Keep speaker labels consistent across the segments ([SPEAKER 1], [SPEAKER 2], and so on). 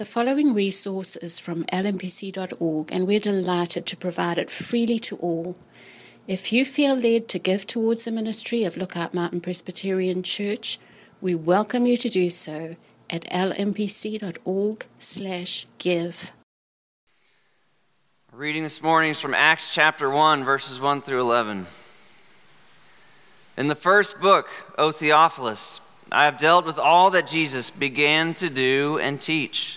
[SPEAKER 1] The following resource is from lmpc.org, and we're delighted to provide it freely to all. If you feel led to give towards the ministry of Lookout Mountain Presbyterian Church, we welcome you to do so at lmpc.org/give.
[SPEAKER 2] Reading this morning is from Acts chapter 1 verses 1 through 11. In the first book, O Theophilus, I have dealt with all that Jesus began to do and teach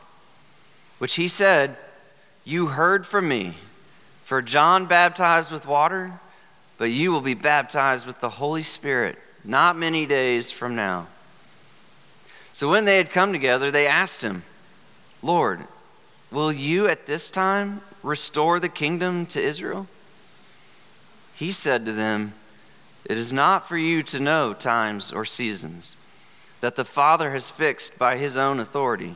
[SPEAKER 2] which he said, You heard from me. For John baptized with water, but you will be baptized with the Holy Spirit not many days from now. So when they had come together, they asked him, Lord, will you at this time restore the kingdom to Israel? He said to them, It is not for you to know times or seasons that the Father has fixed by his own authority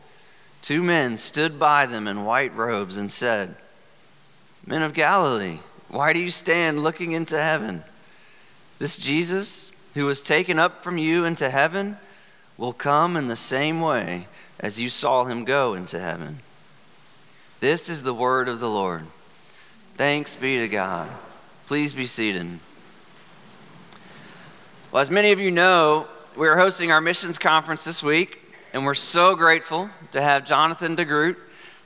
[SPEAKER 2] two men stood by them in white robes and said, Men of Galilee, why do you stand looking into heaven? This Jesus, who was taken up from you into heaven, will come in the same way as you saw him go into heaven. This is the word of the Lord. Thanks be to God. Please be seated. Well, as many of you know, we are hosting our missions conference this week. And we're so grateful to have Jonathan DeGroot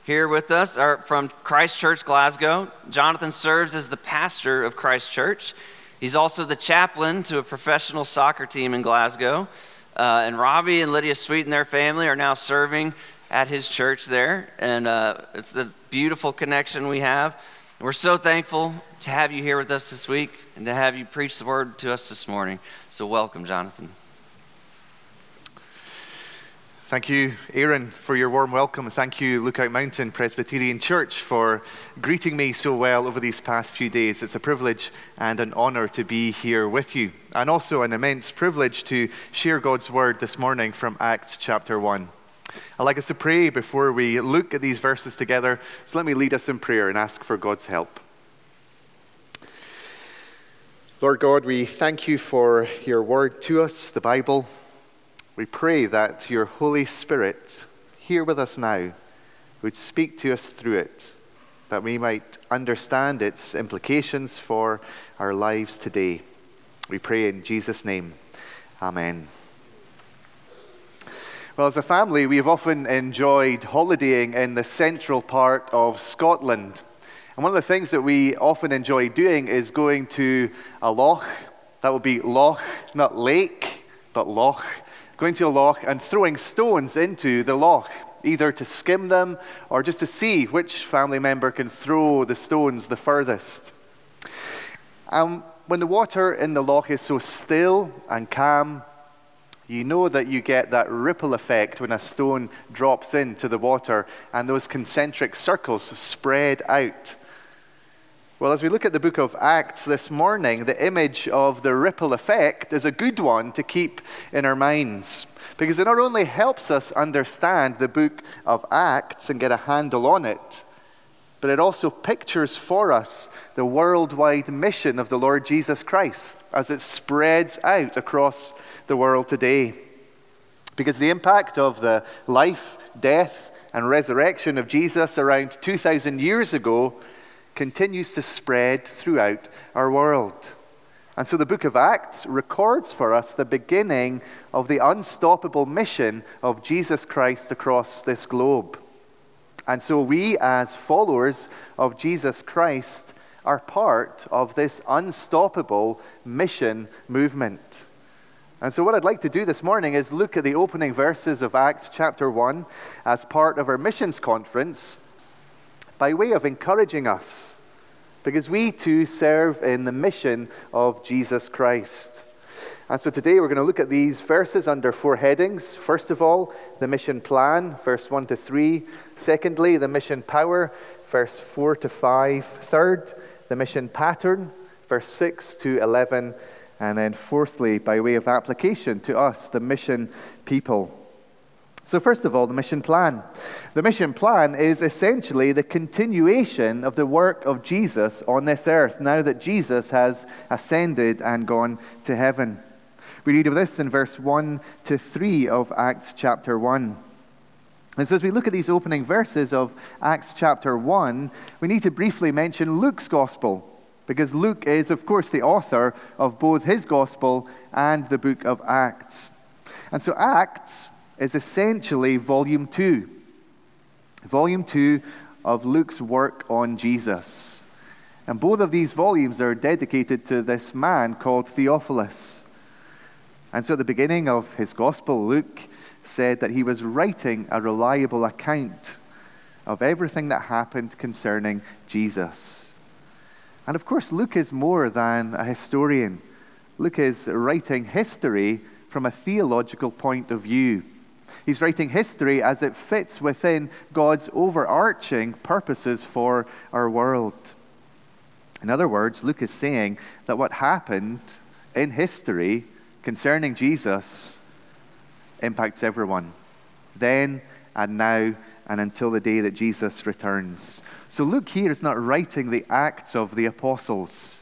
[SPEAKER 2] here with us from Christ Church Glasgow. Jonathan serves as the pastor of Christ Church. He's also the chaplain to a professional soccer team in Glasgow. Uh, and Robbie and Lydia Sweet and their family are now serving at his church there. And uh, it's the beautiful connection we have. we're so thankful to have you here with us this week and to have you preach the word to us this morning. So, welcome, Jonathan.
[SPEAKER 3] Thank you, Aaron, for your warm welcome. Thank you, Lookout Mountain Presbyterian Church, for greeting me so well over these past few days. It's a privilege and an honor to be here with you, and also an immense privilege to share God's word this morning from Acts chapter 1. I'd like us to pray before we look at these verses together, so let me lead us in prayer and ask for God's help. Lord God, we thank you for your word to us, the Bible. We pray that your Holy Spirit, here with us now, would speak to us through it, that we might understand its implications for our lives today. We pray in Jesus' name. Amen. Well, as a family, we have often enjoyed holidaying in the central part of Scotland. And one of the things that we often enjoy doing is going to a loch. That would be loch, not lake, but loch going to a loch and throwing stones into the loch, either to skim them or just to see which family member can throw the stones the furthest. And when the water in the loch is so still and calm, you know that you get that ripple effect when a stone drops into the water and those concentric circles spread out well, as we look at the book of Acts this morning, the image of the ripple effect is a good one to keep in our minds because it not only helps us understand the book of Acts and get a handle on it, but it also pictures for us the worldwide mission of the Lord Jesus Christ as it spreads out across the world today. Because the impact of the life, death, and resurrection of Jesus around 2,000 years ago continues to spread throughout our world. And so the book of Acts records for us the beginning of the unstoppable mission of Jesus Christ across this globe. And so we, as followers of Jesus Christ, are part of this unstoppable mission movement. And so, what I'd like to do this morning is look at the opening verses of Acts chapter 1 as part of our missions conference by way of encouraging us, because we too serve in the mission of Jesus Christ. And so today we're going to look at these verses under four headings. First of all, the mission plan, verse 1 to 3. Secondly, the mission power, verse 4 to 5. Third, the mission pattern, verse 6 to 11. And then fourthly, by way of application to us, the mission people. So, first of all, the mission plan. The mission plan is essentially the continuation of the work of Jesus on this earth now that Jesus has ascended and gone to heaven. We read of this in verse 1 to 3 of Acts chapter 1. And so, as we look at these opening verses of Acts chapter 1, we need to briefly mention Luke's gospel, because Luke is, of course, the author of both his gospel and the book of Acts. And so, Acts is essentially volume 2. Volume 2 of Luke's work on Jesus. And both of these volumes are dedicated to this man called Theophilus. And so at the beginning of his gospel, Luke said that he was writing a reliable account of everything that happened concerning Jesus. And of course, Luke is more than a historian. Luke is writing history from a theological point of view. He's writing history as it fits within God's overarching purposes for our world. In other words, Luke is saying that what happened in history concerning Jesus impacts everyone, then and now and until the day that Jesus returns. So Luke here is not writing the acts of the apostles,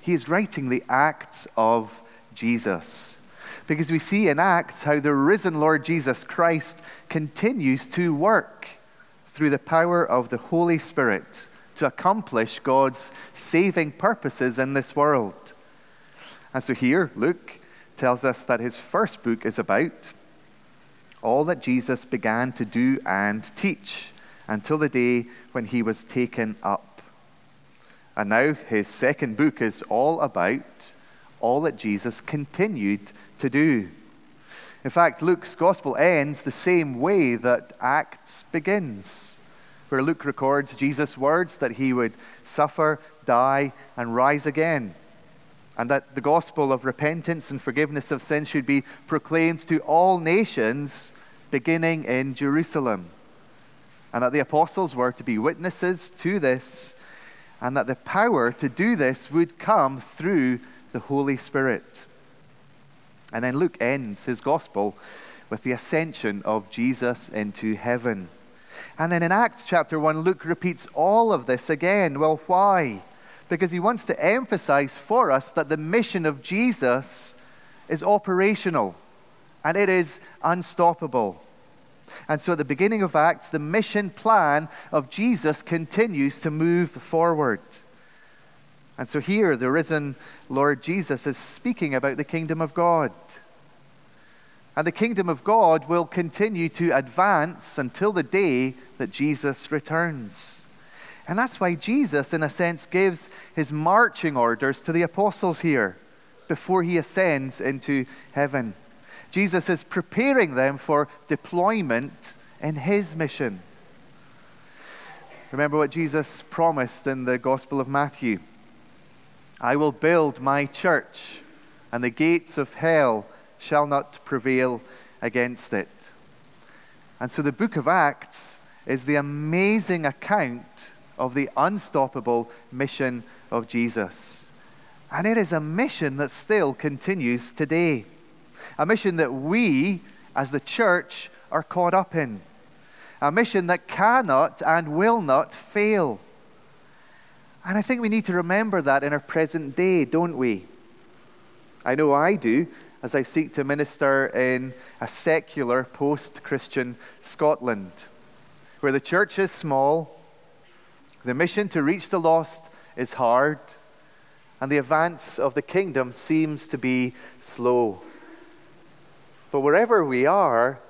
[SPEAKER 3] he is writing the acts of Jesus. Because we see in Acts how the risen Lord Jesus Christ continues to work through the power of the Holy Spirit to accomplish God's saving purposes in this world. And so here, Luke tells us that his first book is about all that Jesus began to do and teach until the day when he was taken up. And now his second book is all about all that Jesus continued to do. In fact, Luke's gospel ends the same way that Acts begins, where Luke records Jesus' words that he would suffer, die, and rise again and that the gospel of repentance and forgiveness of sins should be proclaimed to all nations, beginning in Jerusalem. And that the apostles were to be witnesses to this, and that the power to do this would come through the Holy Spirit. And then Luke ends his gospel with the ascension of Jesus into heaven. And then in Acts chapter 1, Luke repeats all of this again. Well, why? because he wants to emphasize for us that the mission of Jesus is operational and it is unstoppable. And so at the beginning of Acts, the mission plan of Jesus continues to move forward. And so here, the risen Lord Jesus is speaking about the kingdom of God. And the kingdom of God will continue to advance until the day that Jesus returns. And that's why Jesus, in a sense, gives his marching orders to the apostles here before he ascends into heaven. Jesus is preparing them for deployment in his mission. Remember what Jesus promised in the Gospel of Matthew I will build my church, and the gates of hell shall not prevail against it. And so the book of Acts is the amazing account of the unstoppable mission of Jesus. And it is a mission that still continues today. A mission that we, as the church, are caught up in. A mission that cannot and will not fail. And I think we need to remember that in our present day, don't we? I know I do as I seek to minister in a secular post Christian Scotland, where the church is small, the mission to reach the lost is hard, and the advance of the kingdom seems to be slow. But wherever we are,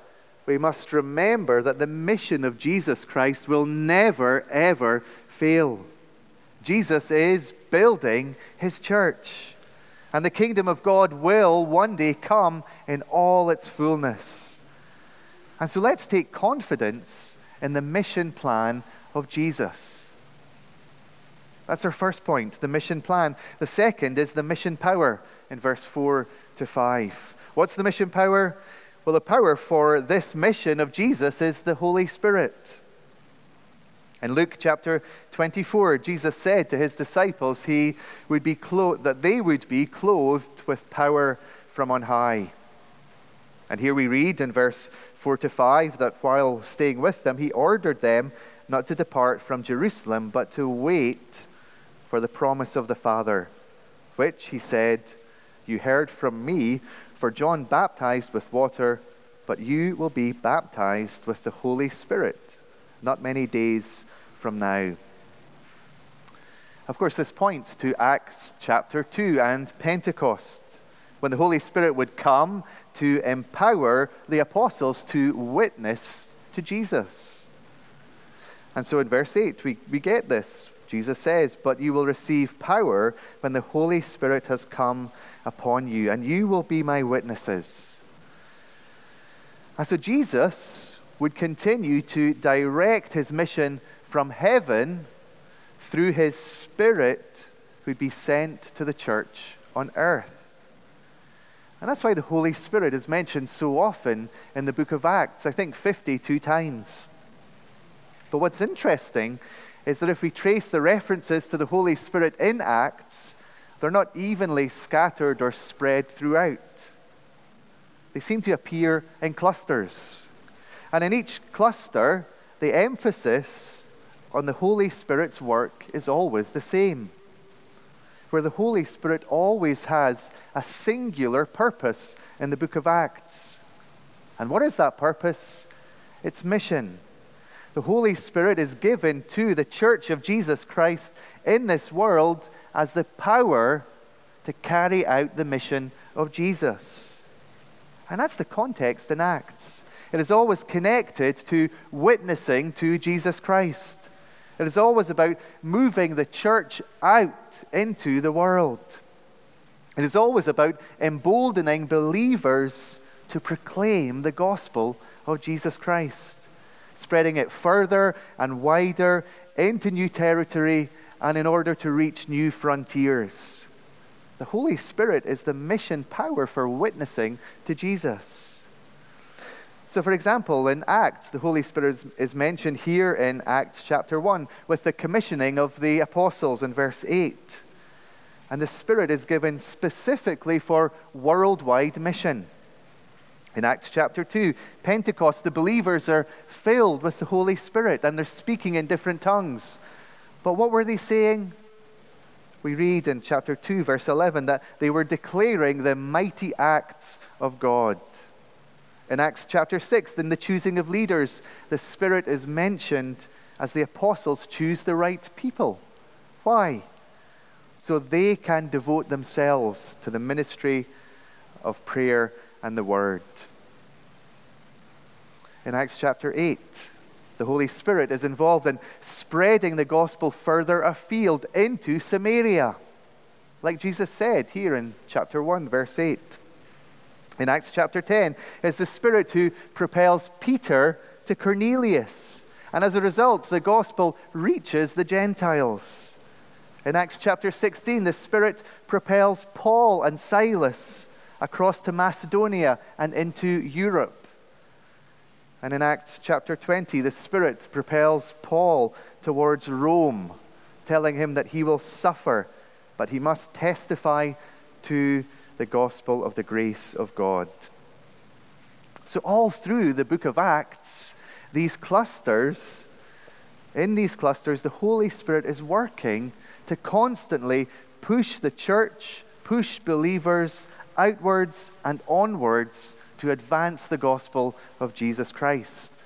[SPEAKER 3] we must remember that the mission of Jesus Christ will never, ever fail. Jesus is building his church, and the kingdom of God will one day come in all its fullness. And so let's take confidence in the mission plan of Jesus. That's our first point, the mission plan. The second is the mission power in verse 4 to 5. What's the mission power? Well, the power for this mission of Jesus is the Holy Spirit. In Luke chapter 24, Jesus said to his disciples he would be clothed, that they would be clothed with power from on high. And here we read in verse 4 to 5 that while staying with them, he ordered them not to depart from Jerusalem, but to wait for the promise of the Father, which, he said, You heard from me, for John baptized with water, but you will be baptized with the Holy Spirit not many days from now. Of course, this points to Acts chapter 2 and Pentecost, when the Holy Spirit would come to empower the apostles to witness to Jesus. And so in verse 8, we, we get this. Jesus says, But you will receive power when the Holy Spirit has come upon you, and you will be my witnesses. And so Jesus would continue to direct his mission from heaven through his Spirit who'd be sent to the church on earth. And that's why the Holy Spirit is mentioned so often in the book of Acts, I think 52 times. But what's interesting is that if we trace the references to the Holy Spirit in Acts, they're not evenly scattered or spread throughout. They seem to appear in clusters. And in each cluster, the emphasis on the Holy Spirit's work is always the same. Where the Holy Spirit always has a singular purpose in the book of Acts. And what is that purpose? It's mission. The Holy Spirit is given to the church of Jesus Christ in this world as the power to carry out the mission of Jesus. And that's the context in Acts. It is always connected to witnessing to Jesus Christ. It is always about moving the church out into the world. It is always about emboldening believers to proclaim the gospel of Jesus Christ, spreading it further and wider into new territory and in order to reach new frontiers. The Holy Spirit is the mission power for witnessing to Jesus. So, for example, in Acts, the Holy Spirit is, mentioned here in Acts chapter 1 with the commissioning of the apostles in verse 8. And the Spirit is given specifically for worldwide mission. In Acts chapter 2, Pentecost, the believers are filled with the Holy Spirit and they're speaking in different tongues. But what were they saying? we read in chapter 2, verse 11, that they were declaring the mighty acts of God. In Acts chapter 6, in the choosing of leaders, the Spirit is mentioned as the apostles choose the right people. Why? So they can devote themselves to the ministry of prayer and the word. In Acts chapter 8, the Holy Spirit is involved in spreading the gospel further afield into Samaria, like Jesus said here in chapter 1, verse 8. In Acts chapter 10, it's the Spirit who propels Peter to Cornelius. And as a result, the gospel reaches the Gentiles. In Acts chapter 16, the Spirit propels Paul and Silas across to Macedonia and into Europe. And in Acts chapter 20, the Spirit propels Paul towards Rome, telling him that he will suffer, but he must testify to the gospel of the grace of God. So, all through the book of Acts, these clusters, in these clusters, the Holy Spirit is working to constantly push the church, push believers outwards and onwards to advance the gospel of Jesus Christ.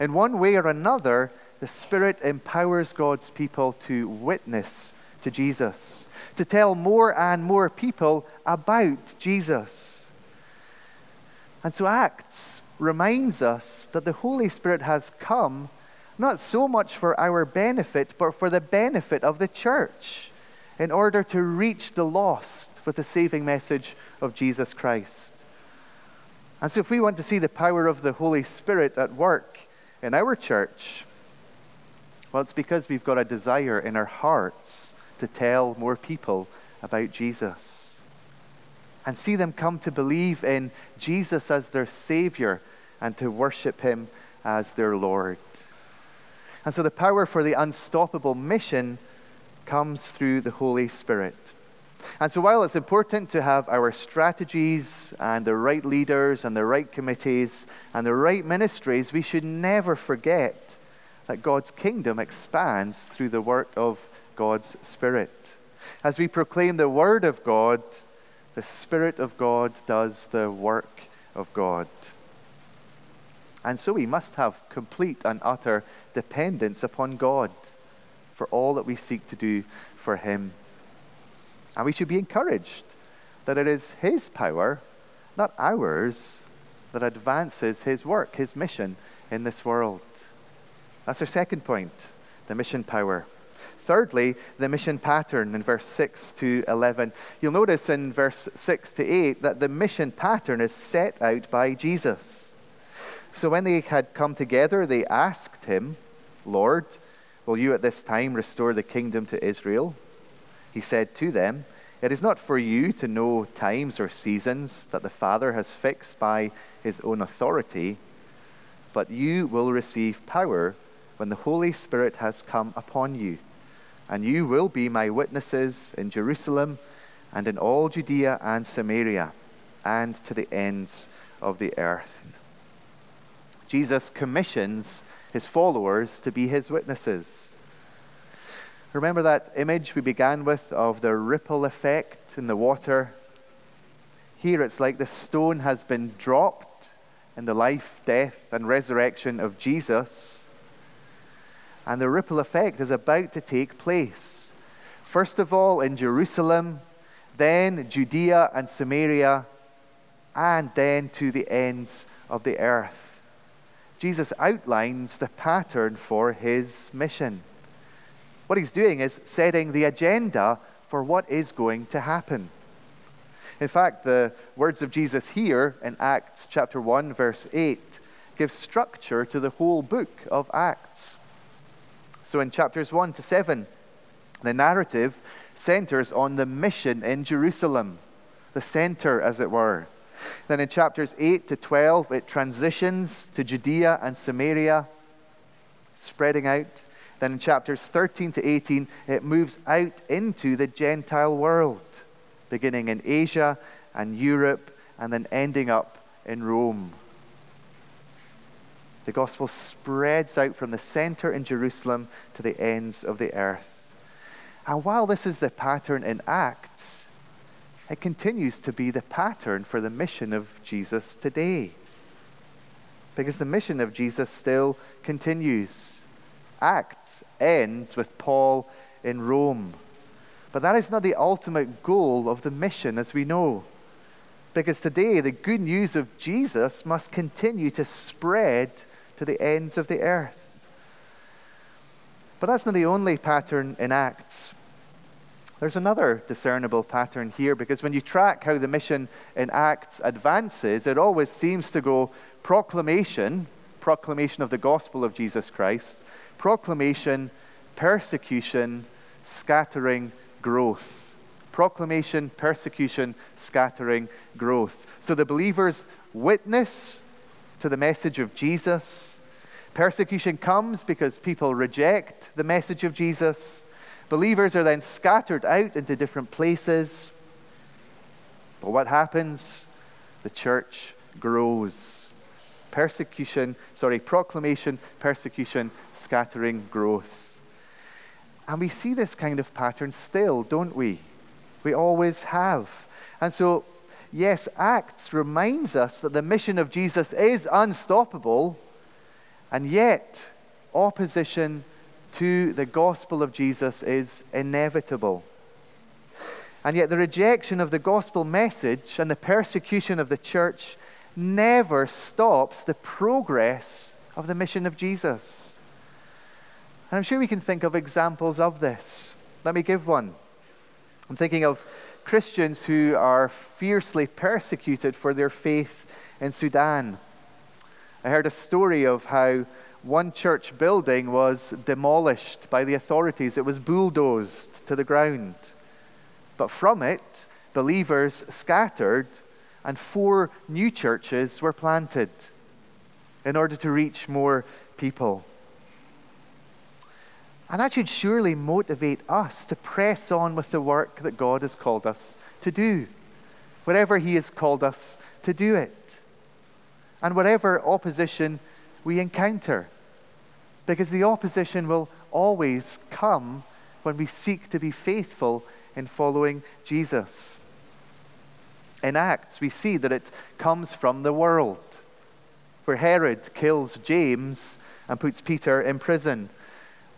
[SPEAKER 3] In one way or another, the Spirit empowers God's people to witness to Jesus, to tell more and more people about Jesus. And so, Acts reminds us that the Holy Spirit has come not so much for our benefit, but for the benefit of the church in order to reach the lost with the saving message of Jesus Christ. And so, if we want to see the power of the Holy Spirit at work in our church, well, it's because we've got a desire in our hearts to tell more people about Jesus and see them come to believe in Jesus as their Savior and to worship Him as their Lord. And so the power for the unstoppable mission comes through the Holy Spirit. And so, while it's important to have our strategies and the right leaders and the right committees and the right ministries, we should never forget that God's kingdom expands through the work of God's Spirit. As we proclaim the Word of God, the Spirit of God does the work of God. And so we must have complete and utter dependence upon God for all that we seek to do for Him. And we should be encouraged that it is His power, not ours, that advances His work, His mission in this world. That's our second point the mission power. Thirdly, the mission pattern in verse 6 to 11. You'll notice in verse 6 to 8 that the mission pattern is set out by Jesus. So when they had come together, they asked him, Lord, will you at this time restore the kingdom to Israel? He said to them, It is not for you to know times or seasons that the Father has fixed by his own authority, but you will receive power when the Holy Spirit has come upon you. And you will be my witnesses in Jerusalem and in all Judea and Samaria and to the ends of the earth. Jesus commissions his followers to be his witnesses. Remember that image we began with of the ripple effect in the water? Here it's like the stone has been dropped in the life, death, and resurrection of Jesus, and the ripple effect is about to take place. First of all, in Jerusalem, then Judea and Samaria, and then to the ends of the earth. Jesus outlines the pattern for his mission. What he's doing is setting the agenda for what is going to happen. In fact, the words of Jesus here in Acts chapter 1, verse 8, give structure to the whole book of Acts. So in chapters 1 to 7, the narrative centers on the mission in Jerusalem, the center, as it were. Then in chapters 8 to 12, it transitions to Judea and Samaria, spreading out. Then in chapters 13 to 18, it moves out into the Gentile world, beginning in Asia and Europe, and then ending up in Rome. The gospel spreads out from the center in Jerusalem to the ends of the earth. And while this is the pattern in Acts, it continues to be the pattern for the mission of Jesus today. Because the mission of Jesus still continues. Acts ends with Paul in Rome. But that is not the ultimate goal of the mission, as we know. Because today, the good news of Jesus must continue to spread to the ends of the earth. But that's not the only pattern in Acts. There's another discernible pattern here because when you track how the mission in Acts advances, it always seems to go proclamation, proclamation of the gospel of Jesus Christ, proclamation, persecution, scattering, growth. Proclamation, persecution, scattering, growth. So the believers witness to the message of Jesus. Persecution comes because people reject the message of Jesus. Believers are then scattered out into different places. But what happens? The church grows. Persecution, sorry, proclamation, persecution, scattering, growth. And we see this kind of pattern still, don't we? We always have. And so, yes, Acts reminds us that the mission of Jesus is unstoppable, and yet opposition to the gospel of Jesus is inevitable. And yet, the rejection of the gospel message and the persecution of the church never stops the progress of the mission of Jesus. And I'm sure we can think of examples of this. Let me give one. I'm thinking of Christians who are fiercely persecuted for their faith in Sudan. I heard a story of how one church building was demolished by the authorities, it was bulldozed to the ground. But from it, believers scattered, and four new churches were planted in order to reach more people. And that should surely motivate us to press on with the work that God has called us to do, wherever He has called us to do it, and whatever opposition we encounter. Because the opposition will always come when we seek to be faithful in following Jesus. In Acts, we see that it comes from the world, where Herod kills James and puts Peter in prison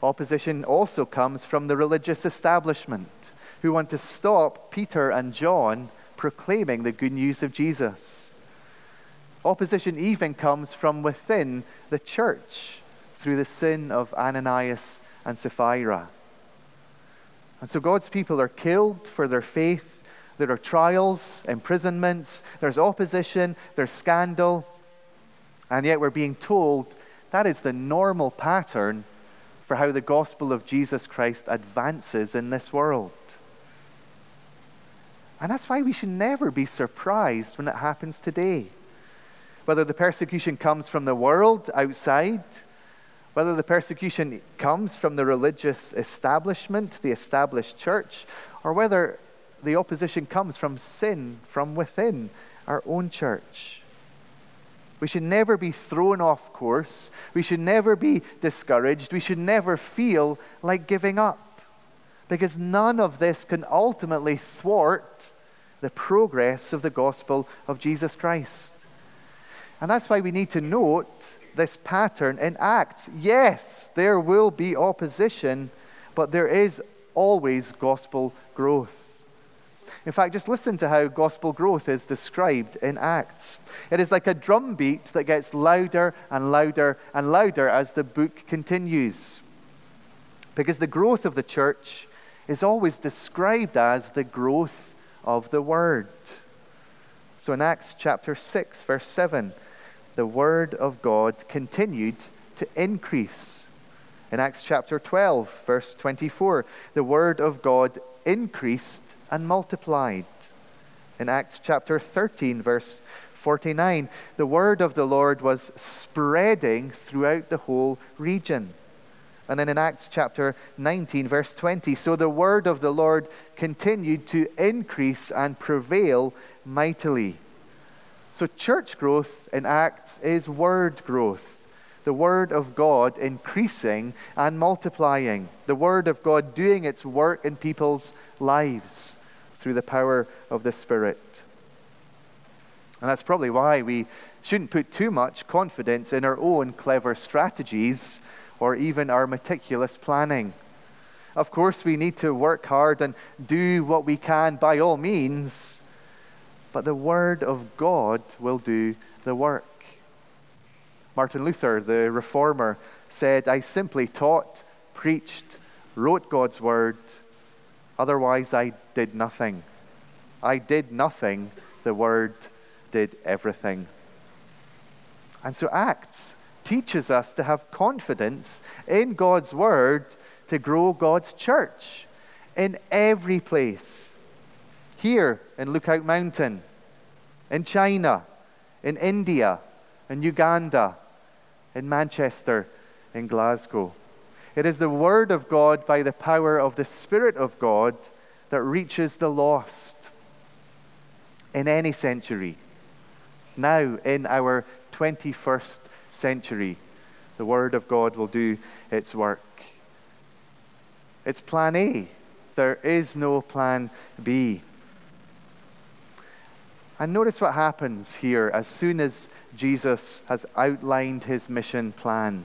[SPEAKER 3] Opposition also comes from the religious establishment who want to stop Peter and John proclaiming the good news of Jesus. Opposition even comes from within the church through the sin of Ananias and Sapphira. And so God's people are killed for their faith. There are trials, imprisonments, there's opposition, there's scandal. And yet we're being told that is the normal pattern for how the gospel of Jesus Christ advances in this world. And that's why we should never be surprised when it happens today. Whether the persecution comes from the world outside, whether the persecution comes from the religious establishment, the established church, or whether the opposition comes from sin from within our own church. We should never be thrown off course. We should never be discouraged. We should never feel like giving up. Because none of this can ultimately thwart the progress of the gospel of Jesus Christ. And that's why we need to note this pattern in Acts. Yes, there will be opposition, but there is always gospel growth. In fact, just listen to how gospel growth is described in Acts. It is like a drumbeat that gets louder and louder and louder as the book continues. Because the growth of the church is always described as the growth of the word. So in Acts chapter 6, verse 7, the word of God continued to increase. In Acts chapter 12, verse 24, the word of God increased and multiplied. In Acts chapter 13, verse 49, the word of the Lord was spreading throughout the whole region. And then in Acts chapter 19, verse 20, so the word of the Lord continued to increase and prevail mightily. So, church growth in Acts is word growth. The word of God increasing and multiplying. The word of God doing its work in people's lives through the power of the Spirit. And that's probably why we shouldn't put too much confidence in our own clever strategies or even our meticulous planning. Of course, we need to work hard and do what we can by all means, but the Word of God will do the work. Martin Luther, the reformer, said, I simply taught, preached, wrote God's Word Otherwise, I did nothing. I did nothing. The Word did everything. And so, Acts teaches us to have confidence in God's Word to grow God's church in every place. Here in Lookout Mountain, in China, in India, in Uganda, in Manchester, in Glasgow. It is the Word of God by the power of the Spirit of God that reaches the lost in any century. Now, in our 21st century, the Word of God will do its work. It's plan A. There is no plan B. And notice what happens here as soon as Jesus has outlined his mission plan.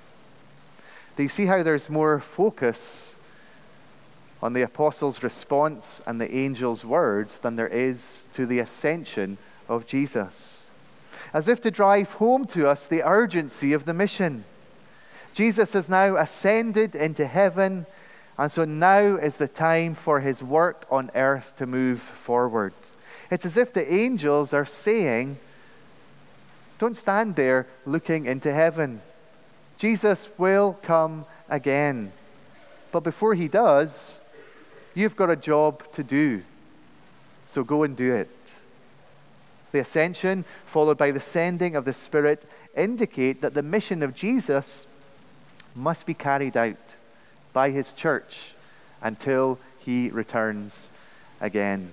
[SPEAKER 3] Do you see how there's more focus on the apostles' response and the angel's words than there is to the ascension of Jesus? As if to drive home to us the urgency of the mission. Jesus has now ascended into heaven, and so now is the time for his work on earth to move forward. It's as if the angels are saying, Don't stand there looking into heaven. Jesus will come again. But before he does, you've got a job to do. So go and do it. The ascension, followed by the sending of the Spirit, indicate that the mission of Jesus must be carried out by his church until he returns again.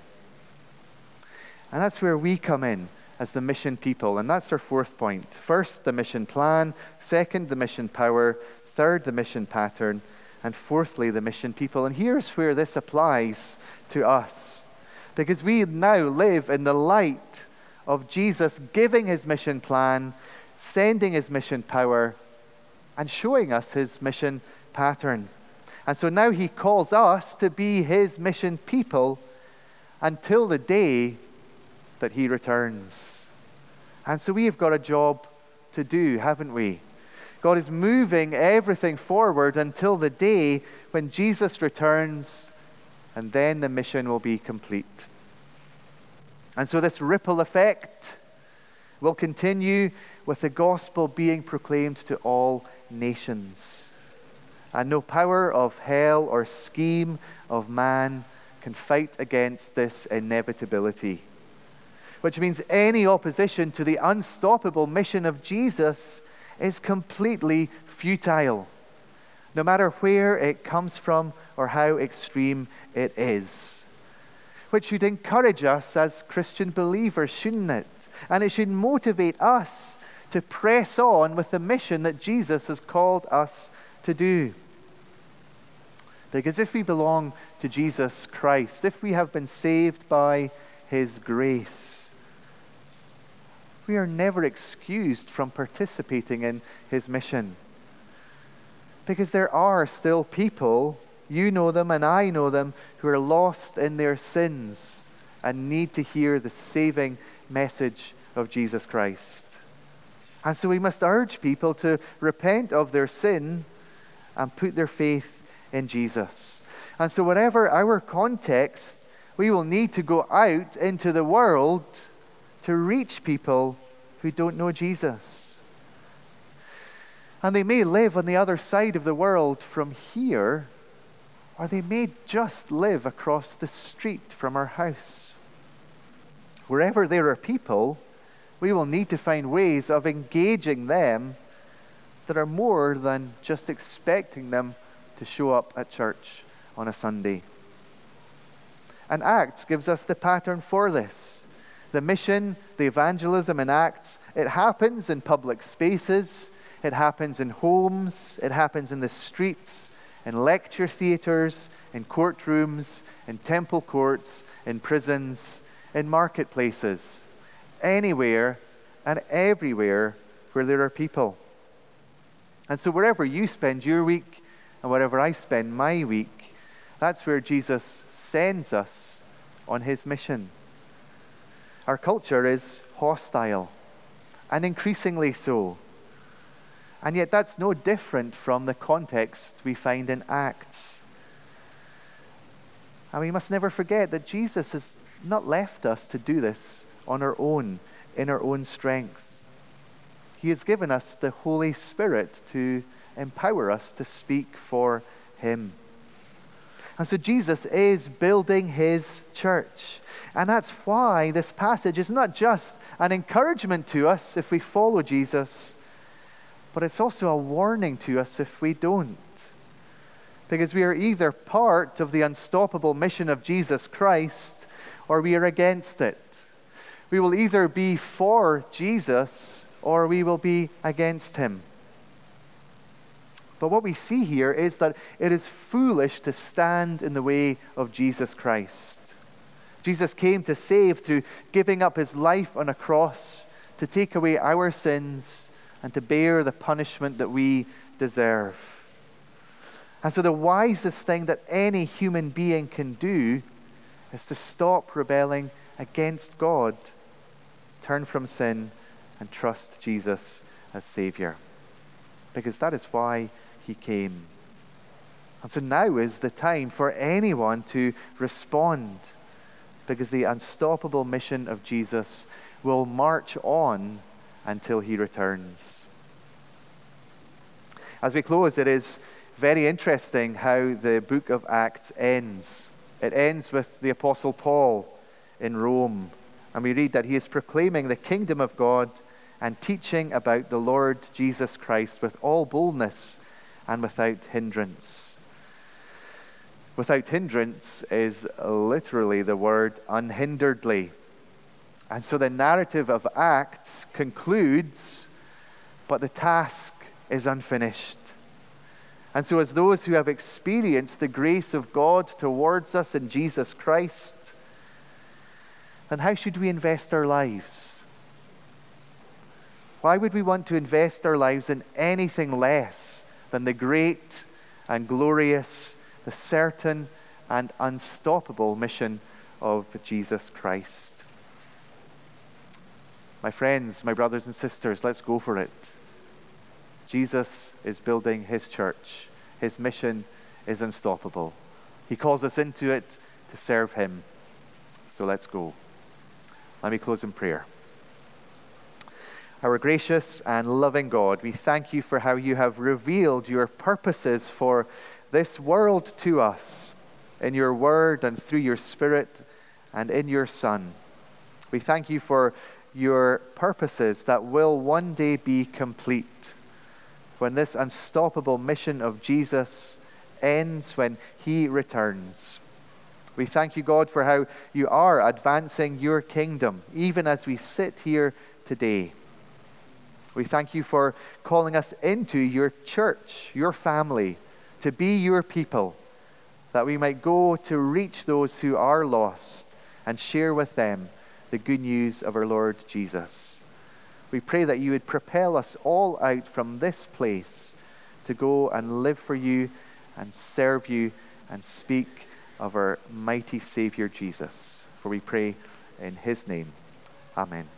[SPEAKER 3] And that's where we come in as the mission people. And that's our fourth point. First, the mission plan. Second, the mission power. Third, the mission pattern. And fourthly, the mission people. And here's where this applies to us. Because we now live in the light of Jesus giving his mission plan, sending his mission power, and showing us his mission pattern. And so now he calls us to be his mission people until the day that he returns. And so we have got a job to do, haven't we? God is moving everything forward until the day when Jesus returns, and then the mission will be complete. And so, this ripple effect will continue with the gospel being proclaimed to all nations. And no power of hell or scheme of man can fight against this inevitability which means any opposition to the unstoppable mission of Jesus is completely futile, no matter where it comes from or how extreme it is. Which should encourage us as Christian believers, shouldn't it? And it should motivate us to press on with the mission that Jesus has called us to do. Because if we belong to Jesus Christ, if we have been saved by his grace, we are never excused from participating in his mission. Because there are still people, you know them and I know them, who are lost in their sins and need to hear the saving message of Jesus Christ. And so we must urge people to repent of their sin and put their faith in Jesus. And so, whatever our context, we will need to go out into the world to reach people who don't know Jesus. And they may live on the other side of the world from here, or they may just live across the street from our house. Wherever there are people, we will need to find ways of engaging them that are more than just expecting them to show up at church on a Sunday. And Acts gives us the pattern for this the mission, the evangelism in Acts, it happens in public spaces, it happens in homes, it happens in the streets, in lecture theaters, in courtrooms, in temple courts, in prisons, in marketplaces, anywhere and everywhere where there are people. And so, wherever you spend your week and wherever I spend my week, that's where Jesus sends us on his mission. Our culture is hostile, and increasingly so. And yet, that's no different from the context we find in Acts. And we must never forget that Jesus has not left us to do this on our own, in our own strength. He has given us the Holy Spirit to empower us to speak for Him. And so Jesus is building His church. And that's why this passage is not just an encouragement to us if we follow Jesus, but it's also a warning to us if we don't. Because we are either part of the unstoppable mission of Jesus Christ or we are against it. We will either be for Jesus or we will be against him. But what we see here is that it is foolish to stand in the way of Jesus Christ. Jesus came to save through giving up his life on a cross to take away our sins and to bear the punishment that we deserve. And so, the wisest thing that any human being can do is to stop rebelling against God, turn from sin, and trust Jesus as Savior. Because that is why He came. And so now is the time for anyone to respond, because the unstoppable mission of Jesus will march on until He returns. As we close, it is very interesting how the book of Acts ends. It ends with the Apostle Paul in Rome, and we read that he is proclaiming the kingdom of God and teaching about the Lord Jesus Christ with all boldness and without hindrance. Without hindrance is literally the word unhinderedly. And so the narrative of Acts concludes, but the task is unfinished. And so, as those who have experienced the grace of God towards us in Jesus Christ, then how should we invest our lives? Why would we want to invest our lives in anything less than the great and glorious, the certain and unstoppable mission of Jesus Christ? My friends, my brothers and sisters, let's go for it. Jesus is building his church. His mission is unstoppable. He calls us into it to serve him. So let's go. Let me close in prayer. Our gracious and loving God, we thank you for how you have revealed your purposes for this world to us in your word and through your spirit and in your Son. We thank you for your purposes that will one day be complete when this unstoppable mission of Jesus ends, when he returns. We thank you, God, for how you are advancing your kingdom, even as we sit here today. We thank you for calling us into your church, your family, to be your people, that we might go to reach those who are lost and share with them the good news of our Lord Jesus. We pray that you would propel us all out from this place to go and live for you and serve you and speak of our mighty Savior Jesus. For we pray in his name. Amen.